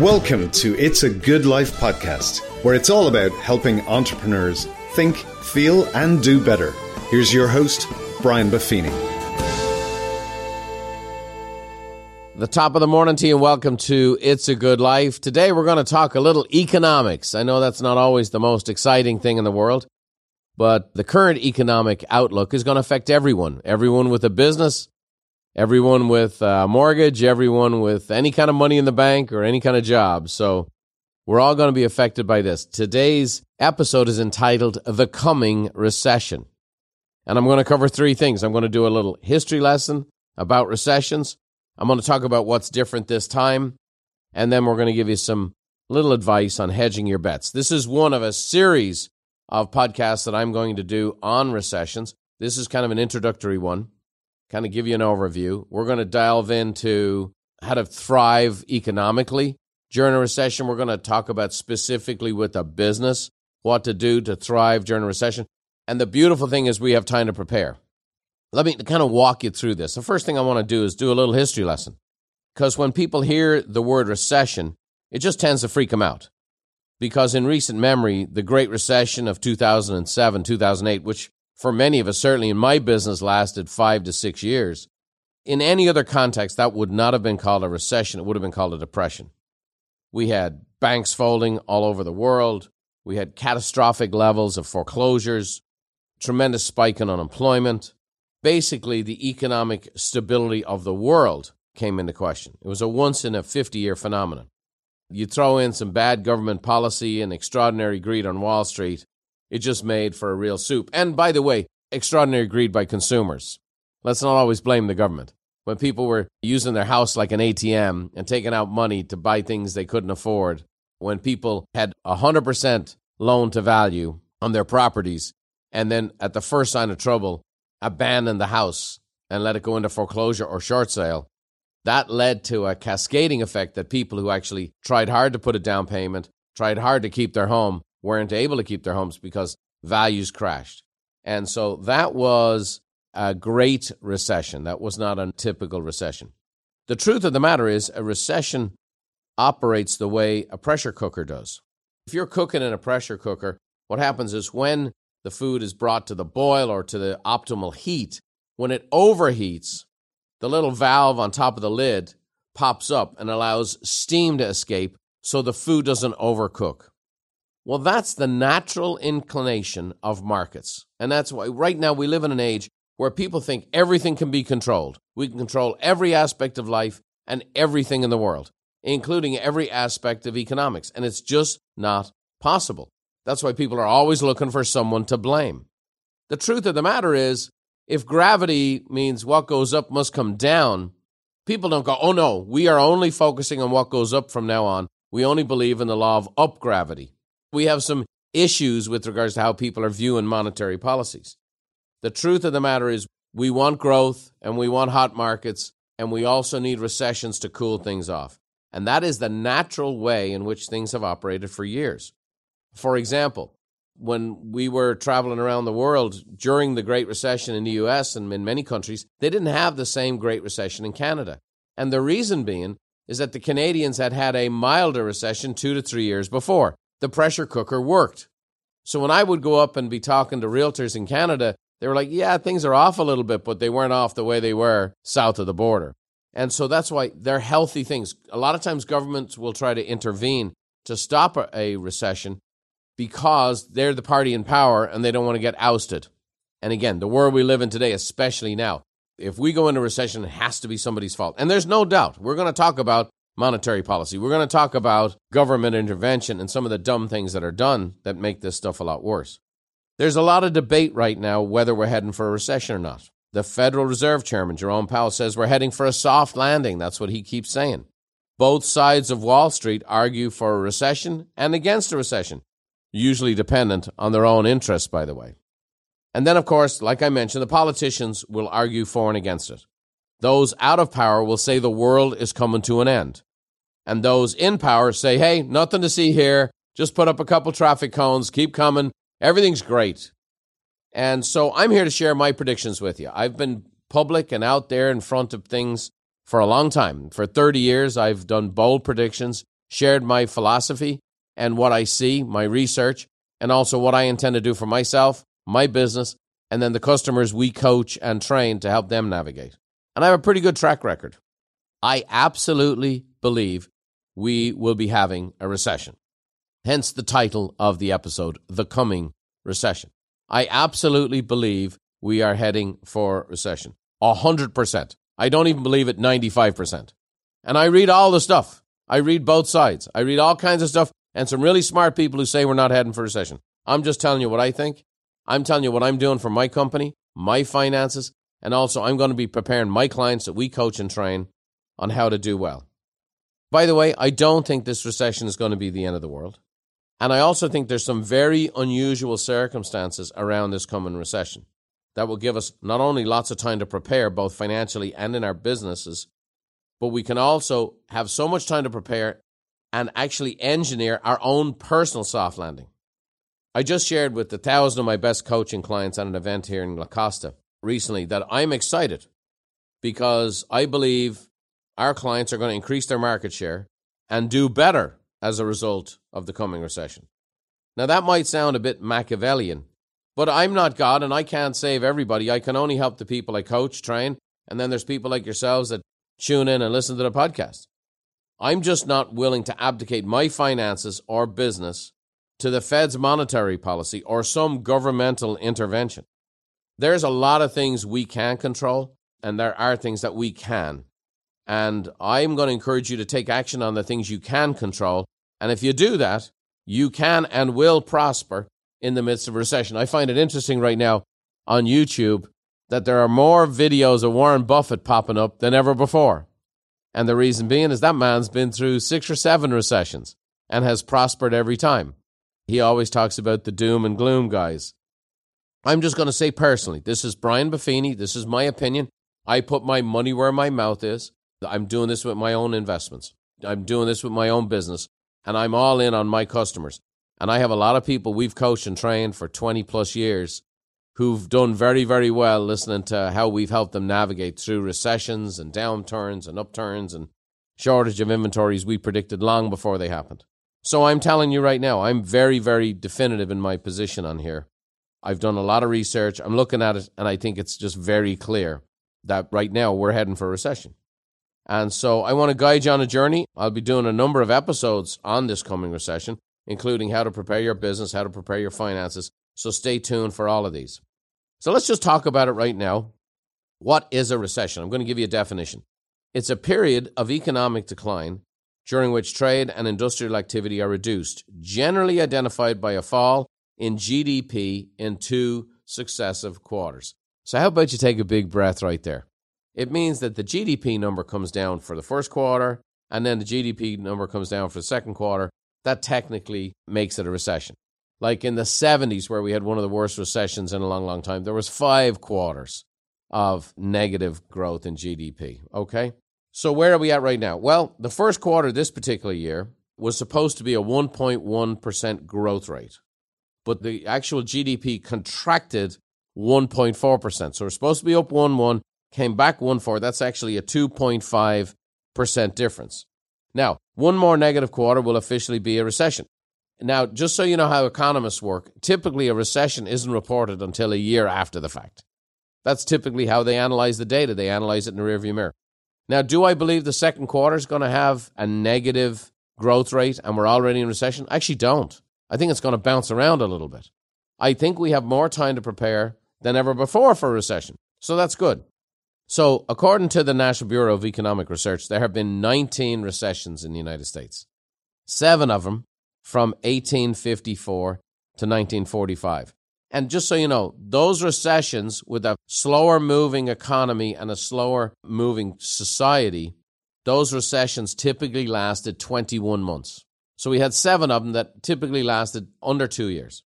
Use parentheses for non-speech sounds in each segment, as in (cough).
Welcome to It's a Good Life podcast, where it's all about helping entrepreneurs think, feel, and do better. Here's your host, Brian Buffini. The top of the morning to you, and welcome to It's a Good Life. Today, we're going to talk a little economics. I know that's not always the most exciting thing in the world, but the current economic outlook is going to affect everyone everyone with a business, everyone with a mortgage, everyone with any kind of money in the bank or any kind of job. So we're all going to be affected by this. Today's episode is entitled The Coming Recession. And I'm going to cover three things. I'm going to do a little history lesson about recessions. I'm going to talk about what's different this time. And then we're going to give you some little advice on hedging your bets. This is one of a series of podcasts that I'm going to do on recessions. This is kind of an introductory one kind of give you an overview. We're going to delve into how to thrive economically during a recession. We're going to talk about specifically with a business what to do to thrive during a recession. And the beautiful thing is we have time to prepare. Let me kind of walk you through this. The first thing I want to do is do a little history lesson. Because when people hear the word recession, it just tends to freak them out. Because in recent memory, the Great Recession of 2007, 2008, which for many of us, certainly in my business, lasted five to six years. In any other context, that would not have been called a recession. It would have been called a depression. We had banks folding all over the world. We had catastrophic levels of foreclosures, tremendous spike in unemployment. Basically, the economic stability of the world came into question. It was a once in a 50 year phenomenon. You throw in some bad government policy and extraordinary greed on Wall Street, it just made for a real soup. And by the way, extraordinary greed by consumers. Let's not always blame the government. When people were using their house like an ATM and taking out money to buy things they couldn't afford, when people had 100% loan to value on their properties, and then at the first sign of trouble, abandoned the house and let it go into foreclosure or short sale, that led to a cascading effect that people who actually tried hard to put a down payment, tried hard to keep their home, weren't able to keep their homes because values crashed. And so that was a great recession. That was not a typical recession. The truth of the matter is, a recession operates the way a pressure cooker does. If you're cooking in a pressure cooker, what happens is when the food is brought to the boil or to the optimal heat, when it overheats, the little valve on top of the lid pops up and allows steam to escape so the food doesn't overcook. Well, that's the natural inclination of markets. And that's why right now we live in an age where people think everything can be controlled. We can control every aspect of life and everything in the world, including every aspect of economics. And it's just not possible. That's why people are always looking for someone to blame. The truth of the matter is, if gravity means what goes up must come down, people don't go, oh no, we are only focusing on what goes up from now on. We only believe in the law of up gravity we have some issues with regards to how people are viewing monetary policies. The truth of the matter is, we want growth and we want hot markets, and we also need recessions to cool things off. And that is the natural way in which things have operated for years. For example, when we were traveling around the world during the Great Recession in the US and in many countries, they didn't have the same Great Recession in Canada. And the reason being is that the Canadians had had a milder recession two to three years before the pressure cooker worked. So when I would go up and be talking to realtors in Canada, they were like, yeah, things are off a little bit, but they weren't off the way they were south of the border. And so that's why they're healthy things. A lot of times governments will try to intervene to stop a recession because they're the party in power and they don't want to get ousted. And again, the world we live in today, especially now, if we go into recession, it has to be somebody's fault. And there's no doubt. We're going to talk about monetary policy. We're going to talk about government intervention and some of the dumb things that are done that make this stuff a lot worse. There's a lot of debate right now whether we're heading for a recession or not. The Federal Reserve Chairman, Jerome Powell, says we're heading for a soft landing. That's what he keeps saying. Both sides of Wall Street argue for a recession and against a recession, usually dependent on their own interests, by the way. And then, of course, like I mentioned, the politicians will argue for and against it. Those out of power will say the world is coming to an end. And those in power say, hey, nothing to see here. Just put up a couple traffic cones, keep coming. Everything's great. And so I'm here to share my predictions with you. I've been public and out there in front of things for a long time. For 30 years, I've done bold predictions, shared my philosophy and what I see, my research, and also what I intend to do for myself, my business, and then the customers we coach and train to help them navigate. And I have a pretty good track record. I absolutely believe we will be having a recession. Hence the title of the episode, The Coming Recession. I absolutely believe we are heading for recession. A hundred percent. I don't even believe it 95%. And I read all the stuff. I read both sides. I read all kinds of stuff and some really smart people who say we're not heading for recession. I'm just telling you what I think. I'm telling you what I'm doing for my company, my finances, and also I'm going to be preparing my clients that we coach and train on how to do well. By the way, I don't think this recession is going to be the end of the world. And I also think there's some very unusual circumstances around this coming recession that will give us not only lots of time to prepare, both financially and in our businesses, but we can also have so much time to prepare and actually engineer our own personal soft landing. I just shared with a thousand of my best coaching clients at an event here in La Costa recently that I'm excited because I believe our clients are going to increase their market share and do better as a result of the coming recession. Now, that might sound a bit Machiavellian, but I'm not God and I can't save everybody. I can only help the people I coach, train, and then there's people like yourselves that tune in and listen to the podcast. I'm just not willing to abdicate my finances or business to the Fed's monetary policy or some governmental intervention. There's a lot of things we can control, and there are things that we can. And I'm going to encourage you to take action on the things you can control. And if you do that, you can and will prosper in the midst of recession. I find it interesting right now on YouTube that there are more videos of Warren Buffett popping up than ever before. And the reason being is that man's been through six or seven recessions and has prospered every time. He always talks about the doom and gloom guys. I'm just going to say personally, this is Brian Buffini. This is my opinion. I put my money where my mouth is. I'm doing this with my own investments. I'm doing this with my own business, and I'm all in on my customers. And I have a lot of people we've coached and trained for 20 plus years who've done very, very well listening to how we've helped them navigate through recessions and downturns and upturns and shortage of inventories we predicted long before they happened. So I'm telling you right now, I'm very, very definitive in my position on here. I've done a lot of research. I'm looking at it, and I think it's just very clear that right now we're heading for a recession. And so I want to guide you on a journey. I'll be doing a number of episodes on this coming recession, including how to prepare your business, how to prepare your finances. So stay tuned for all of these. So let's just talk about it right now. What is a recession? I'm going to give you a definition. It's a period of economic decline during which trade and industrial activity are reduced, generally identified by a fall in GDP in two successive quarters. So, how about you take a big breath right there? it means that the GDP number comes down for the first quarter and then the GDP number comes down for the second quarter. That technically makes it a recession. Like in the 70s, where we had one of the worst recessions in a long, long time, there was five quarters of negative growth in GDP. Okay. So where are we at right now? Well, the first quarter this particular year was supposed to be a 1.1% growth rate, but the actual GDP contracted 1.4%. So we're supposed to be up 1 1 came back 1 4. That's actually a 2.5% difference. Now, one more negative quarter will officially be a recession. Now, just so you know how economists work, typically a recession isn't reported until a year after the fact. That's typically how they analyze the data. They analyze it in the rearview mirror. Now, do I believe the second quarter is going to have a negative growth rate and we're already in recession? I actually don't. I think it's going to bounce around a little bit. I think we have more time to prepare than ever before for a recession. So that's good. So, according to the National Bureau of Economic Research, there have been 19 recessions in the United States, seven of them from 1854 to 1945. And just so you know, those recessions with a slower moving economy and a slower moving society, those recessions typically lasted 21 months. So we had seven of them that typically lasted under two years.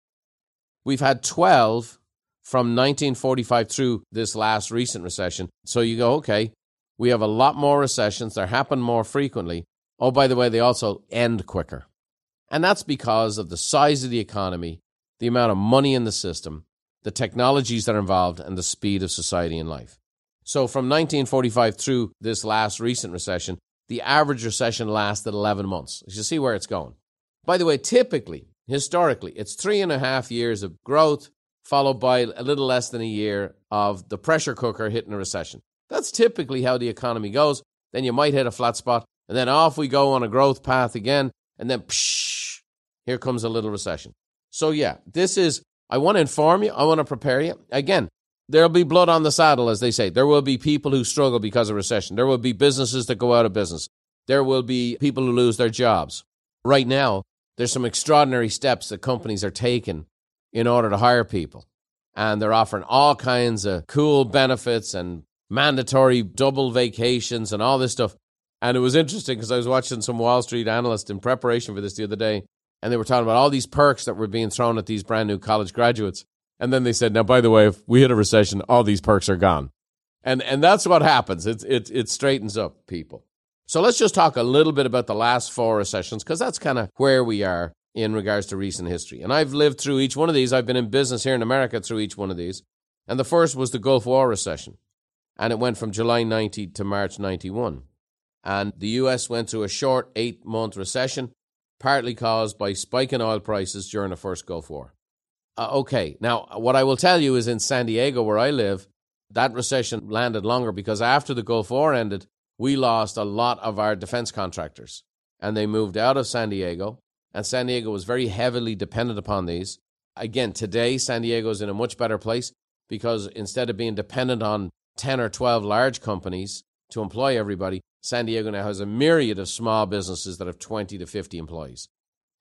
We've had 12 from 1945 through this last recent recession. So you go, okay, we have a lot more recessions. They happen more frequently. Oh, by the way, they also end quicker. And that's because of the size of the economy, the amount of money in the system, the technologies that are involved, and the speed of society and life. So from 1945 through this last recent recession, the average recession lasted 11 months. You see where it's going. By the way, typically, historically, it's three and a half years of growth, followed by a little less than a year of the pressure cooker hitting a recession. That's typically how the economy goes. Then you might hit a flat spot, and then off we go on a growth path again, and then psh, here comes a little recession. So, yeah, this is, I want to inform you, I want to prepare you. Again, there'll be blood on the saddle, as they say. There will be people who struggle because of recession. There will be businesses that go out of business. There will be people who lose their jobs. Right now, there's some extraordinary steps that companies are taking in order to hire people. And they're offering all kinds of cool benefits and mandatory double vacations and all this stuff. And it was interesting because I was watching some Wall Street analyst in preparation for this the other day, and they were talking about all these perks that were being thrown at these brand new college graduates. And then they said, now, by the way, if we hit a recession, all these perks are gone. And, and that's what happens. It, it, it straightens up people. So let's just talk a little bit about the last four recessions because that's kind of where we are in regards to recent history. And I've lived through each one of these. I've been in business here in America through each one of these. And the first was the Gulf War recession. And it went from July 90 to March 91. And the US went through a short eight month recession, partly caused by spiking oil prices during the first Gulf War. Uh, okay, now what I will tell you is in San Diego, where I live, that recession landed longer because after the Gulf War ended, we lost a lot of our defense contractors and they moved out of San Diego. And San Diego was very heavily dependent upon these. Again, today, San Diego is in a much better place because instead of being dependent on 10 or 12 large companies to employ everybody, San Diego now has a myriad of small businesses that have 20 to 50 employees.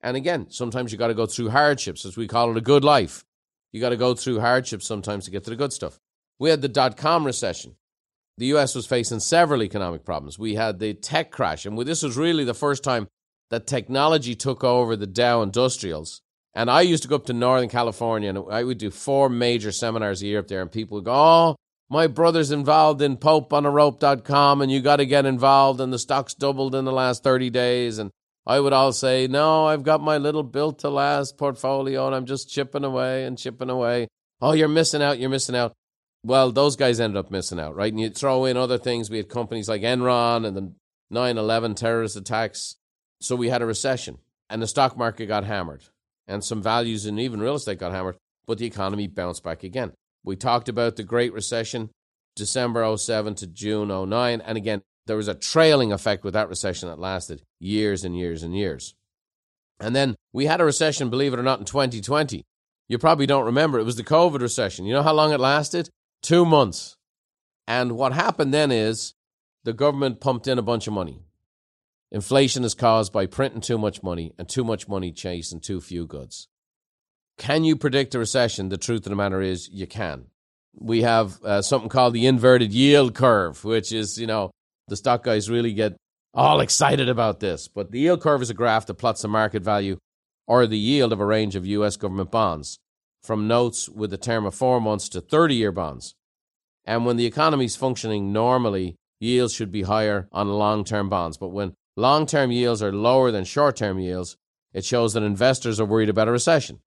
And again, sometimes you got to go through hardships, as we call it a good life. You got to go through hardships sometimes to get to the good stuff. We had the dot com recession the US was facing several economic problems. We had the tech crash, and this was really the first time that technology took over the Dow Industrials. And I used to go up to Northern California, and I would do four major seminars a year up there, and people would go, Oh, my brother's involved in PopeOnARope.com, and you got to get involved, and the stock's doubled in the last 30 days. And I would all say, No, I've got my little built to last portfolio, and I'm just chipping away and chipping away. Oh, you're missing out, you're missing out well, those guys ended up missing out, right? And you throw in other things. We had companies like Enron and the 9 11 terrorist attacks. So we had a recession and the stock market got hammered and some values and even real estate got hammered, but the economy bounced back again. We talked about the Great Recession, December 07 to June 09. And again, there was a trailing effect with that recession that lasted years and years and years. And then we had a recession, believe it or not, in 2020. You probably don't remember. It was the COVID recession. You know how long it lasted? Two months. And what happened then is the government pumped in a bunch of money. Inflation is caused by printing too much money and too much money chasing too few goods. Can you predict a recession? The truth of the matter is you can. We have uh, something called the inverted yield curve, which is, you know, the stock guys really get all excited about this. But the yield curve is a graph that plots the market value or the yield of a range of U.S. government bonds from notes with a term of four months to 30 year bonds. And when the economy is functioning normally, yields should be higher on long term bonds. But when long term yields are lower than short term yields, it shows that investors are worried about a recession.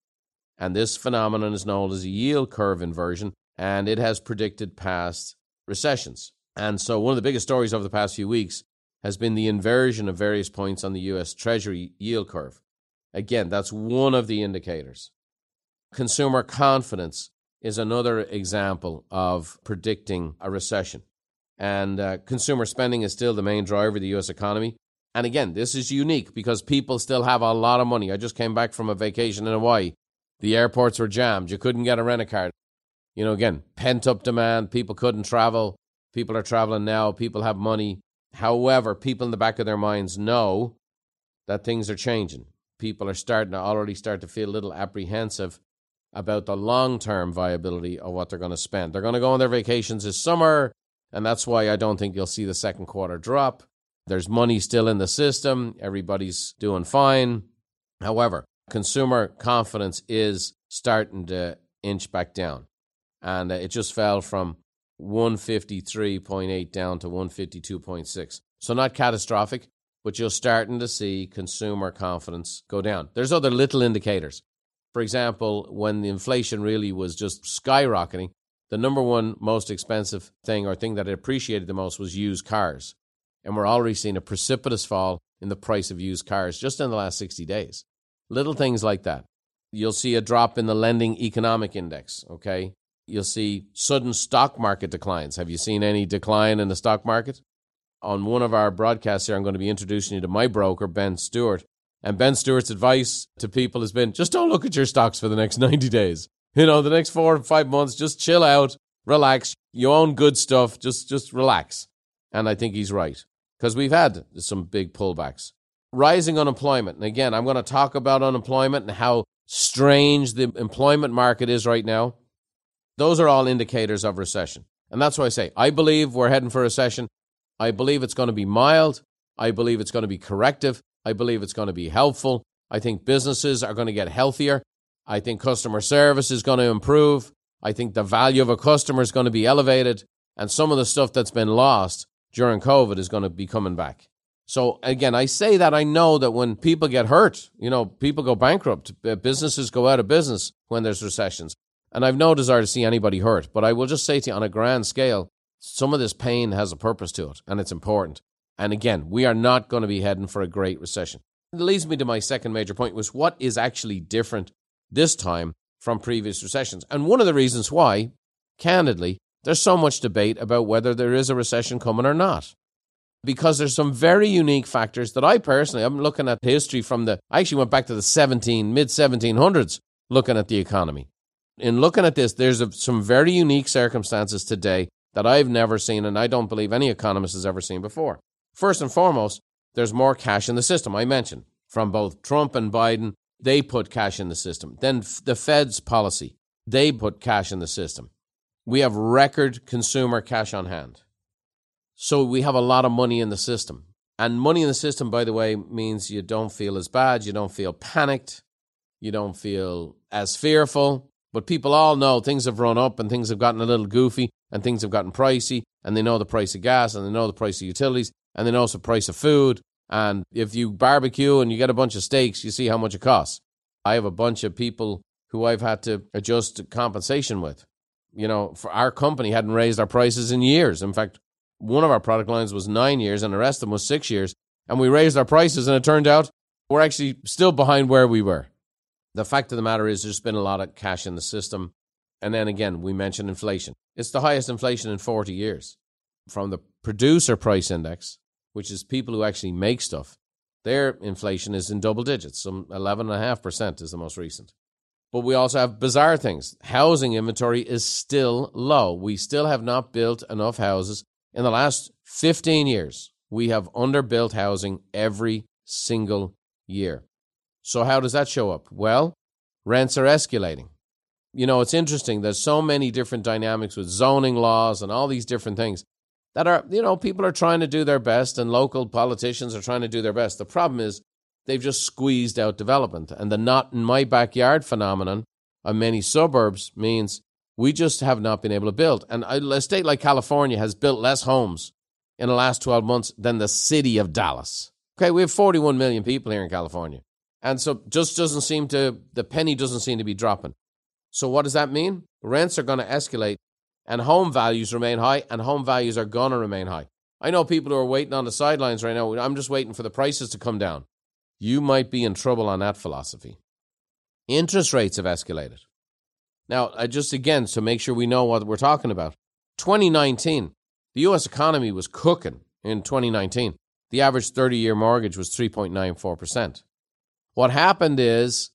And this phenomenon is known as a yield curve inversion, and it has predicted past recessions. And so, one of the biggest stories over the past few weeks has been the inversion of various points on the US Treasury yield curve. Again, that's one of the indicators. Consumer confidence is another example of predicting a recession. And uh, consumer spending is still the main driver of the U.S. economy. And again, this is unique because people still have a lot of money. I just came back from a vacation in Hawaii. The airports were jammed. You couldn't get a rent a car. You know, again, pent up demand. People couldn't travel. People are traveling now. People have money. However, people in the back of their minds know that things are changing. People are starting to already start to feel a little apprehensive about the long term viability of what they're going to spend. They're going to go on their vacations this summer, and that's why I don't think you'll see the second quarter drop. There's money still in the system, everybody's doing fine. However, consumer confidence is starting to inch back down, and it just fell from 153.8 down to 152.6. So, not catastrophic, but you're starting to see consumer confidence go down. There's other little indicators. For example, when the inflation really was just skyrocketing, the number one most expensive thing or thing that appreciated the most was used cars. And we're already seeing a precipitous fall in the price of used cars just in the last 60 days. Little things like that. You'll see a drop in the leading economic index, okay? You'll see sudden stock market declines. Have you seen any decline in the stock market? On one of our broadcasts here, I'm going to be introducing you to my broker, Ben Stewart. And Ben Stewart's advice to people has been just don't look at your stocks for the next (laughs) 90 days. You know, the next four or five months, just chill out, relax. You own good stuff, just just relax. And I think he's right because we've had some big pullbacks. Rising unemployment. And again, I'm going to talk about unemployment and how strange the employment market is right now. Those are all indicators of recession. And that's why I say I believe we're heading for recession. I believe it's going to be mild. I believe it's going to be corrective. I believe it's going to be helpful. I think businesses are going to get healthier. I think customer service is going to improve. I think the value of a customer is going to be elevated. And some of the stuff that's been lost during COVID is going to be coming back. So again, I say that I know that when people get hurt, you know, people go bankrupt, businesses go out of business when there's recessions. And I've no desire to see anybody hurt, but I will just say to you on a grand scale, some of this pain has a purpose to it and it's important. And again, we are not going to be heading for a great recession. It leads me to my second major point was what is actually different this time from previous recessions. And one of the reasons why, candidly, there's so much debate about whether there is a recession coming or not. Because there's some very unique factors that I personally, I'm looking at history from the, I actually went back to the 17, mid 1700s looking at the economy. In looking at this, there's a, some very unique circumstances today that I've never seen, and I don't believe any economist has ever seen before. First and foremost, there's more cash in the system. I mentioned from both Trump and Biden, they put cash in the system. Then the Fed's policy, they put cash in the system. We have record consumer cash on hand. So we have a lot of money in the system. And money in the system, by the way, means you don't feel as bad, you don't feel panicked, you don't feel as fearful. But people all know things have run up and things have gotten a little goofy and things have gotten pricey and they know the price of gas and they know the price of utilities and they know the price of food. And if you barbecue and you get a bunch of steaks, you see how much it costs. I have a bunch of people who I've had to adjust compensation with. You know, for our company hadn't raised our prices in years. In fact, one of our product lines was nine years and the rest of them was six years. And we raised our prices and it turned out we're actually still behind where we were. The fact of the matter is, there's been a lot of cash in the system. And then again, we mentioned inflation. It's the highest inflation in 40 years. From the producer price index, which is people who actually make stuff, their inflation is in double digits. Some 11.5% is the most recent. But we also have bizarre things. Housing inventory is still low. We still have not built enough houses. In the last 15 years, we have underbuilt housing every single year. So, how does that show up? Well, rents are escalating. You know, it's interesting. There's so many different dynamics with zoning laws and all these different things that are, you know, people are trying to do their best and local politicians are trying to do their best. The problem is they've just squeezed out development. And the not in my backyard phenomenon of many suburbs means we just have not been able to build. And a state like California has built less homes in the last 12 months than the city of Dallas. Okay, we have 41 million people here in California. And so just doesn't seem to, the penny doesn't seem to be dropping. So what does that mean? Rents are going to escalate and home values remain high and home values are going to remain high. I know people who are waiting on the sidelines right now. I'm just waiting for the prices to come down. You might be in trouble on that philosophy. Interest rates have escalated. Now, I just again, to make sure we know what we're talking about, 2019, the U.S. economy was cooking in 2019. The average 30 year mortgage was 3.94%. What happened is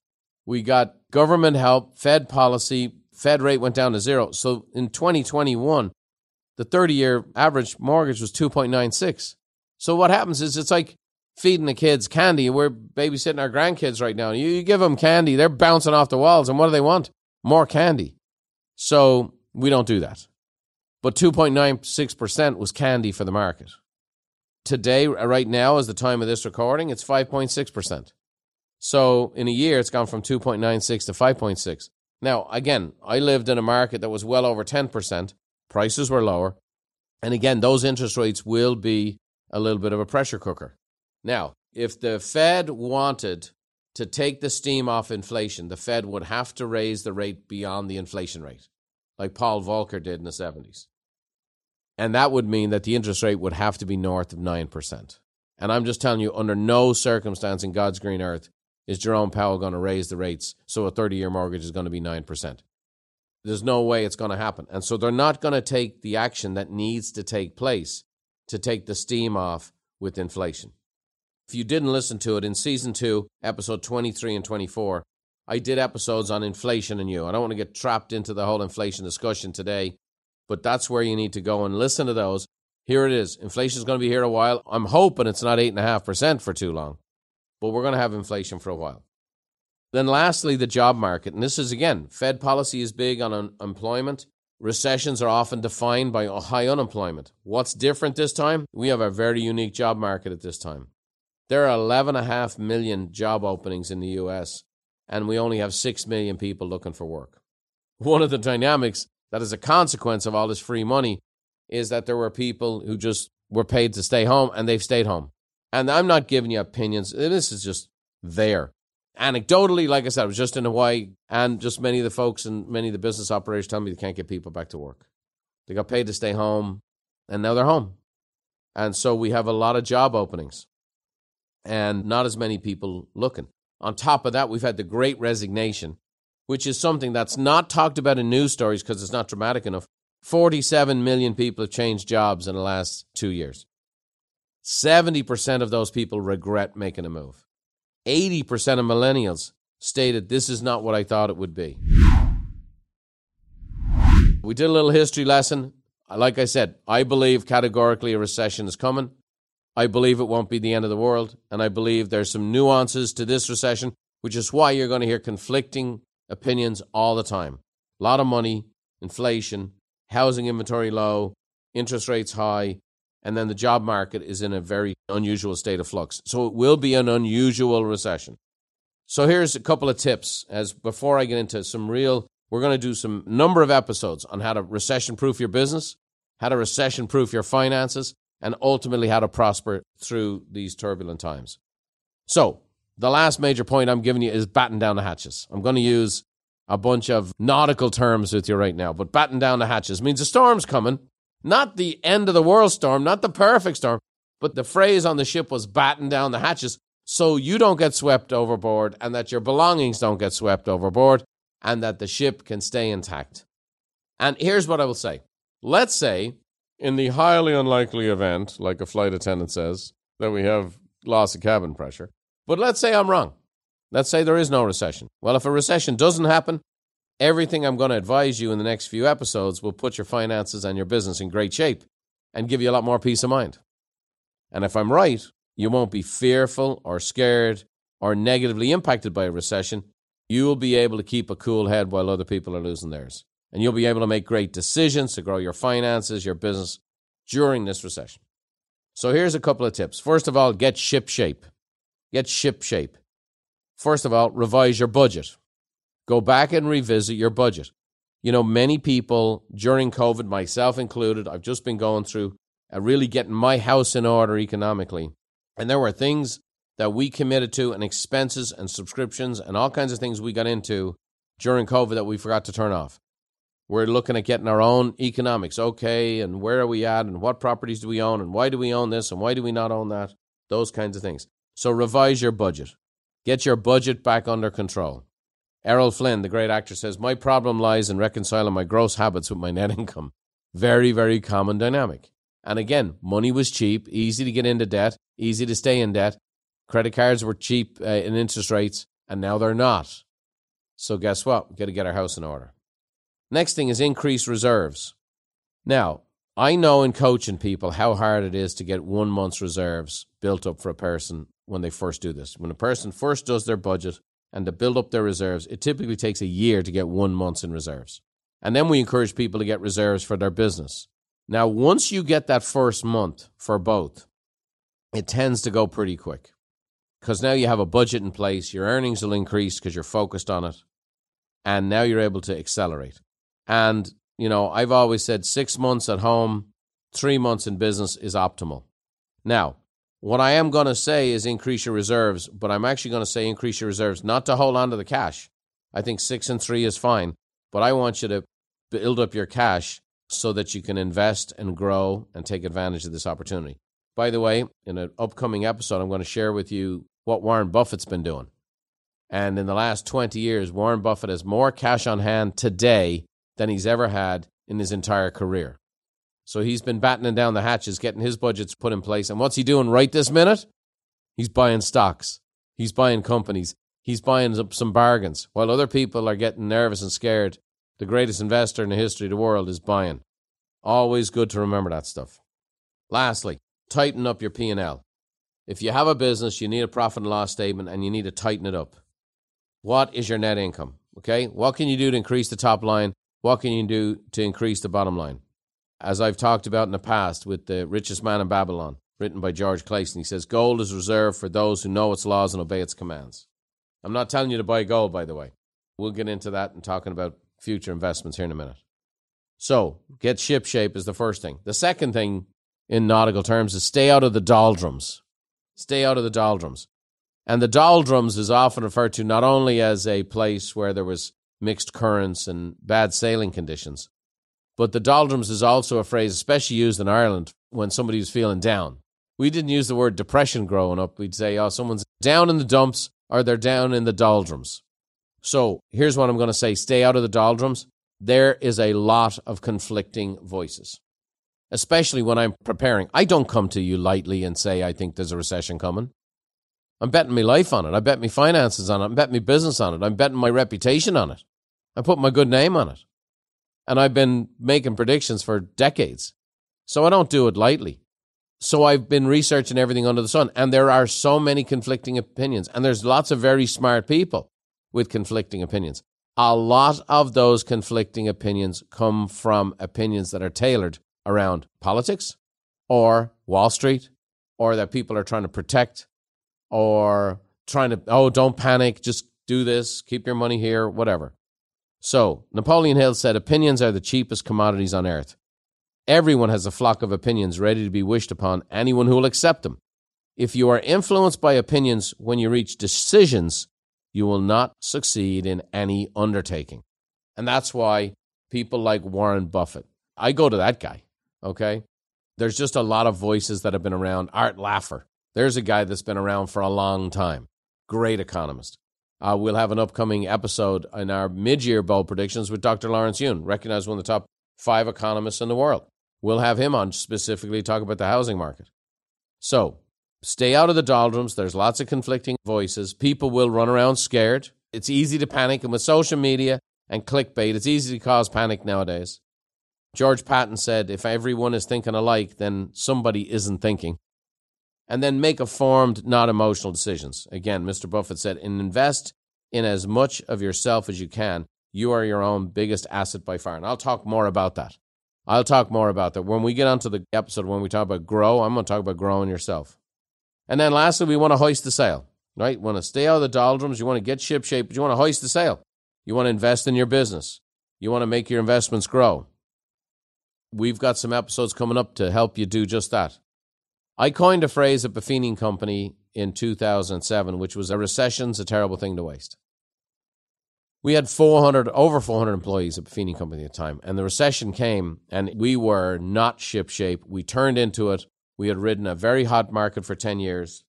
we got government help, Fed policy, Fed rate went down to zero. So in 2021, the 30 year average mortgage was 2.96. So what happens is it's like feeding the kids candy. We're babysitting our grandkids right now. You, you give them candy, they're bouncing off the walls. And what do they want? More candy. So we don't do that. But 2.96% was candy for the market. Today, right now, is the time of this recording, it's 5.6%. So in a year, it's gone from 2.96 to 5.6. Now, again, I lived in a market that was well over 10%. Prices were lower. And again, those interest rates will be a little bit of a pressure cooker. Now, if the Fed wanted to take the steam off inflation, the Fed would have to raise the rate beyond the inflation rate, like Paul Volcker did in the 70s. And that would mean that the interest rate would have to be north of 9%. And I'm just telling you, under no circumstance in God's green earth is Jerome Powell going to raise the rates so a 30 year mortgage is going to be 9%. There's no way it's going to happen. And so they're not going to take the action that needs to take place to take the steam off with inflation. If you didn't listen to it in season two, episode 23 and 24, I did episodes on inflation and you. I don't want to get trapped into the whole inflation discussion today, but that's where you need to go and listen to those. Here it is. Inflation is going to be here a while. I'm hoping it's not 8.5% for too long, but we're going to have inflation for a while. Then, lastly, the job market. And this is again, Fed policy is big on unemployment. Recessions are often defined by high unemployment. What's different this time? We have a very unique job market at this time. There are 11.5 million job openings in the US, and we only have 6 million people looking for work. One of the dynamics that is a consequence of all this free money is that there were people who just were paid to stay home and they've stayed home. And I'm not giving you opinions, this is just there. Anecdotally, like I said, I was just in Hawaii, and just many of the folks and many of the business operators tell me they can't get people back to work. They got paid to stay home, and now they're home. And so we have a lot of job openings and not as many people looking. On top of that, we've had the great resignation, which is something that's not talked about in news stories because it's not dramatic enough. 47 million people have changed jobs in the last two years. 70% of those people regret making a move. 80% of millennials stated this is not what I thought it would be. We did a little history lesson. Like I said, I believe categorically a recession is coming. I believe it won't be the end of the world. And I believe there's some nuances to this recession, which is why you're going to hear conflicting opinions all the time. A lot of money, inflation, housing inventory low, interest rates high, and then the job market is in a very unusual state of flux. So it will be an unusual recession. So here's a couple of tips as before I get into some real we're going to do some number of episodes on how to recession proof your business, how to recession proof your finances, and ultimately how to prosper through these turbulent times. So, the last major point I'm giving you is batten down the hatches. I'm going to use a bunch of nautical terms with you right now, but batten down the hatches means a storm's coming, not the end of the world storm, not the perfect storm, but the phrase on the ship was batten down the hatches so you don't get swept overboard and that your belongings don't get swept overboard and that the ship can stay intact. And here's what I will say. Let's say, in the highly unlikely event, like a flight attendant says, that we have loss of cabin pressure, but let's say I'm wrong. Let's say there is no recession. Well, if a recession doesn't happen, everything I'm going to advise you in the next few episodes will put your finances and your business in great shape and give you a lot more peace of mind. And if I'm right, you won't be fearful or scared or negatively impacted by a recession. You will be able to keep a cool head while other people are losing theirs. And you'll be able to make great decisions to grow your finances, your business during this recession. So here's a couple of tips. First of all, get ship shape. Get ship shape. First of all, revise your budget. Go back and revisit your budget. You know, many people during COVID, myself included, I've just been going through uh, really getting my house in order economically. And there were things that we committed to and expenses and subscriptions and all kinds of things we got into during COVID that we forgot to turn off. We're looking at getting our own economics. Okay, and where are we at and what properties do we own and why do we own this and why do we not own that? Those kinds of things. So revise your budget. Get your budget back under control. Errol Flynn, the great actor, says, My problem lies in reconciling my gross habits with my net income. Very, very common dynamic. And again, money was cheap, easy to get into debt, easy to stay in debt. Credit cards were cheap uh, in interest rates, and now they're not. So, guess what? We've got to get our house in order. Next thing is increase reserves. Now, I know in coaching people how hard it is to get one month's reserves built up for a person when they first do this. When a person first does their budget and to build up their reserves, it typically takes a year to get one month's in reserves. And then we encourage people to get reserves for their business. Now, once you get that first month for both, it tends to go pretty quick because now you have a budget in place, your earnings will increase because you're focused on it, and now you're able to accelerate. And, you know, I've always said six months at home, three months in business is optimal. Now, what I am going to say is increase your reserves, but I'm actually going to say increase your reserves, not to hold on to the cash. I think six and three is fine, but I want you to build up your cash so that you can invest and grow and take advantage of this opportunity. By the way, in an upcoming episode, I'm going to share with you what Warren Buffett's been doing. And in the last 20 years, Warren Buffett has more cash on hand today than he's ever had in his entire career. So he's been battening down the hatches, getting his budgets put in place. And what's he doing right this minute? He's buying stocks, he's buying companies, he's buying up some bargains. While other people are getting nervous and scared, the greatest investor in the history of the world is buying. Always good to remember that stuff. Lastly, tighten up your P&L. If you have a business, you need a profit and loss statement and you need to tighten it up. What is your net income? Okay? What can you do to increase the top line? What can you do to increase the bottom line? As I've talked about in the past with The Richest Man in Babylon, written by George Clason, he says, Gold is reserved for those who know its laws and obey its commands. I'm not telling you to buy gold, by the way. We'll get into that and talking about future investments here in a minute. So, get ship shape is the first thing. The second thing in nautical terms is stay out of the doldrums. Stay out of the doldrums. And the doldrums is often referred to not only as a place where there was mixed currents and bad sailing conditions, but the doldrums is also a phrase especially used in Ireland when somebody was feeling down. We didn't use the word depression growing up. We'd say, oh, someone's down in the dumps or they're down in the doldrums. So here's what I'm going to say stay out of the doldrums. There is a lot of conflicting voices especially when I'm preparing. I don't come to you lightly and say, I think there's a recession coming. I'm betting my life on it. I bet my finances on it. I'm betting my business on it. I'm betting my reputation on it. I put my good name on it. And I've been making predictions for decades. So I don't do it lightly. So I've been researching everything under the sun. And there are so many conflicting opinions. And there's lots of very smart people with conflicting opinions. A lot of those conflicting opinions come from opinions that are tailored around politics or Wall Street or that people are trying to protect or trying to, oh, don't panic, just do this, keep your money here, whatever. So, Napoleon Hill said, opinions are the cheapest commodities on earth. Everyone has a flock of opinions ready to be wished upon anyone who will accept them. If you are influenced by opinions when you reach decisions, you will not succeed in any undertaking. And that's why people like Warren Buffett, I go to that guy. Okay. There's just a lot of voices that have been around. Art Laffer, there's a guy that's been around for a long time. Great economist. Uh, we'll have an upcoming episode in our mid year bold predictions with Dr. Lawrence Yun, recognized one of the top five economists in the world. We'll have him on specifically talk about the housing market. So stay out of the doldrums. There's lots of conflicting voices. People will run around scared. It's easy to panic. And with social media and clickbait, it's easy to cause panic nowadays. George Patton said, if everyone is thinking alike, then somebody isn't thinking. And then make informed, not emotional decisions. Again, Mr. Buffett said, invest in as much of yourself as you can. You are your own biggest asset by far. And I'll talk more about that. I'll talk more about that. When we get onto the episode, when we talk about grow, I'm going to talk about growing yourself. And then lastly, we want to hoist the sail, right? You want to stay out of the doldrums. You want to get ship shape, but you want to hoist the sail. You want to invest in your business. You want to make your investments grow we've got some episodes coming up to help you do just that. I coined a phrase at Buffini Company in 2007, which was a recession's a terrible thing to waste. We had 400, over 400 employees at Buffini Company at the time, and the recession came, and we were not shipshape. We turned into it. We had ridden a very hot market for 10 years.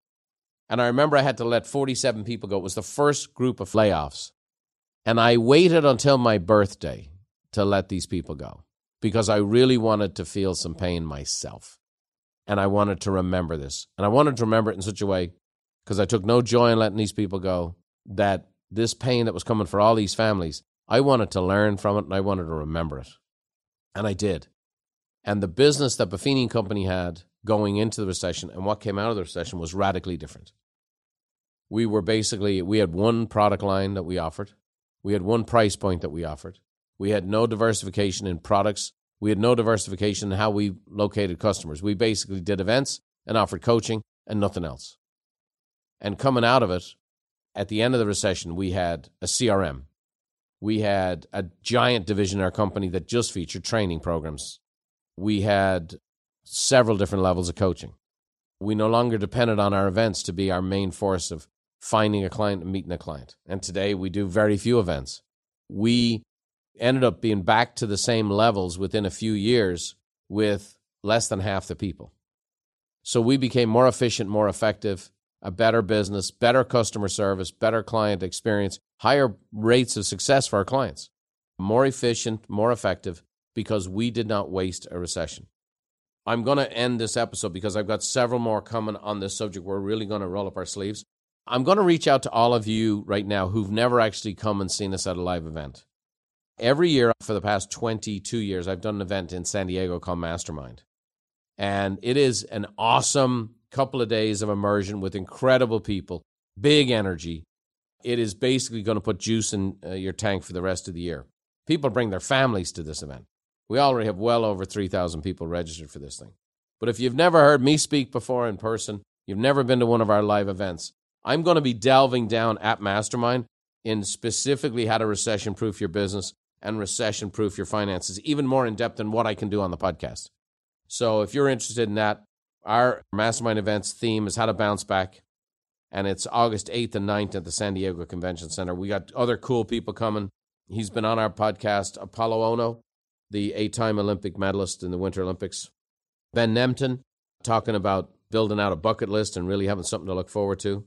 And I remember I had to let 47 people go. It was the first group of layoffs. And I waited until my birthday to let these people go because I really wanted to feel some pain myself. And I wanted to remember this. And I wanted to remember it in such a way because I took no joy in letting these people go that this pain that was coming for all these families, I wanted to learn from it and I wanted to remember it. And I did. And the business that Buffini Company had going into the recession and what came out of the recession was radically different. We were basically, we had one product line that we offered, we had one price point that we offered, we had no diversification in products. We had no diversification in how we located customers. We basically did events and offered coaching and nothing else. And coming out of it, at the end of the recession, we had a CRM. We had a giant division in our company that just featured training programs. We had several different levels of coaching. We no longer depended on our events to be our main force of finding a client and meeting a client. And today we do very few events. We ended up being back to the same levels within a few years with less than half the people. So we became more efficient, more effective, a better business, better customer service, better client experience, higher rates of success for our clients, more efficient, more effective because we did not waste a recession. I'm going to end this episode because I've got several more coming on this subject. We're really going to roll up our sleeves. I'm going to reach out to all of you right now who've never actually come and seen us at a live event. Every year for the past 22 years, I've done an event in San Diego called Mastermind. And it is an awesome couple of days of immersion with incredible people, big energy. It is basically going to put juice in uh, your tank for the rest of the year. People bring their families to this event. We already have well over 3,000 people registered for this thing. But if you've never heard me speak before in person, you've never been to one of our live events, I'm going to be delving down at Mastermind in specifically how to recession proof your business and recession proof your finances, even more in depth than what I can do on the podcast. So if you're interested in that, our Mastermind events theme is how to bounce back. And it's August 8th and 9th at the San Diego Convention Center. We got other cool people coming. He's been on our podcast, Apolo Ohno, the eight time Olympic medalist in the Winter Olympics. Ben Nemtin talking about building out a bucket list and really having something to look forward to.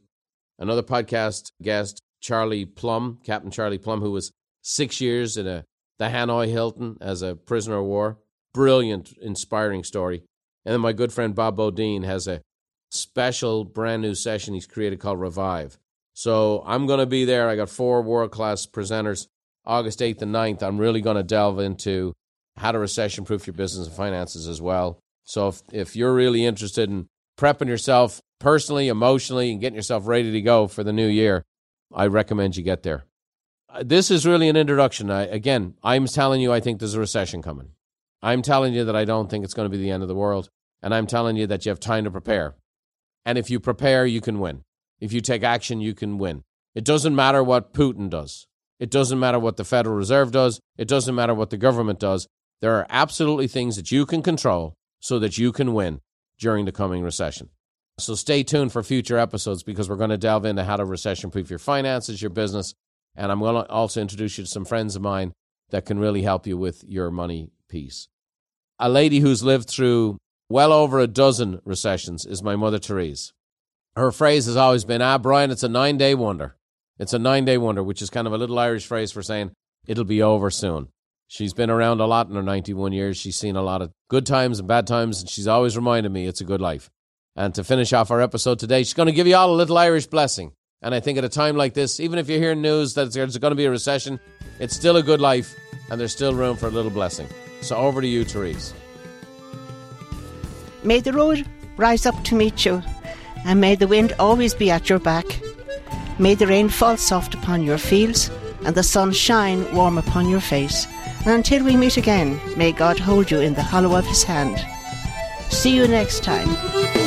Another podcast guest, Charlie Plumb, Captain Charlie Plumb, who was six years in a, the Hanoi Hilton as a prisoner of war. Brilliant, inspiring story. And then my good friend Bob Bodine has a special brand new session he's created called Revive. So I'm going to be there. I got four world class presenters. August 8th and 9th, I'm really going to delve into how to recession proof your business and finances as well. So if, if you're really interested in prepping yourself personally, emotionally, and getting yourself ready to go for the new year, I recommend you get there. This is really an introduction. I, again, I'm telling you, I think there's a recession coming. I'm telling you that I don't think it's going to be the end of the world. And I'm telling you that you have time to prepare. And if you prepare, you can win. If you take action, you can win. It doesn't matter what Putin does. It doesn't matter what the Federal Reserve does. It doesn't matter what the government does. There are absolutely things that you can control so that you can win during the coming recession. So stay tuned for future episodes because we're going to delve into how to recession proof your finances, your business, and I'm going to also introduce you to some friends of mine that can really help you with your money piece. A lady who's lived through well over a dozen recessions is my mother Therese. Her phrase has always been, ah, Brian, it's a nine day wonder. It's a nine day wonder, which is kind of a little Irish phrase for saying it'll be over soon. She's been around a lot in her 91 years. She's seen a lot of good times and bad times, and she's always reminded me it's a good life. And to finish off our episode today, she's going to give you all a little Irish blessing. And I think at a time like this, even if you hear news that there's going to be a recession, it's still a good life, and there's still room for a little blessing. So over to you, Therese. May the road rise up to meet you, and may the wind always be at your back. May the rain fall soft upon your fields, and the sun shine warm upon your face. And until we meet again, may God hold you in the hollow of his hand. See you next time.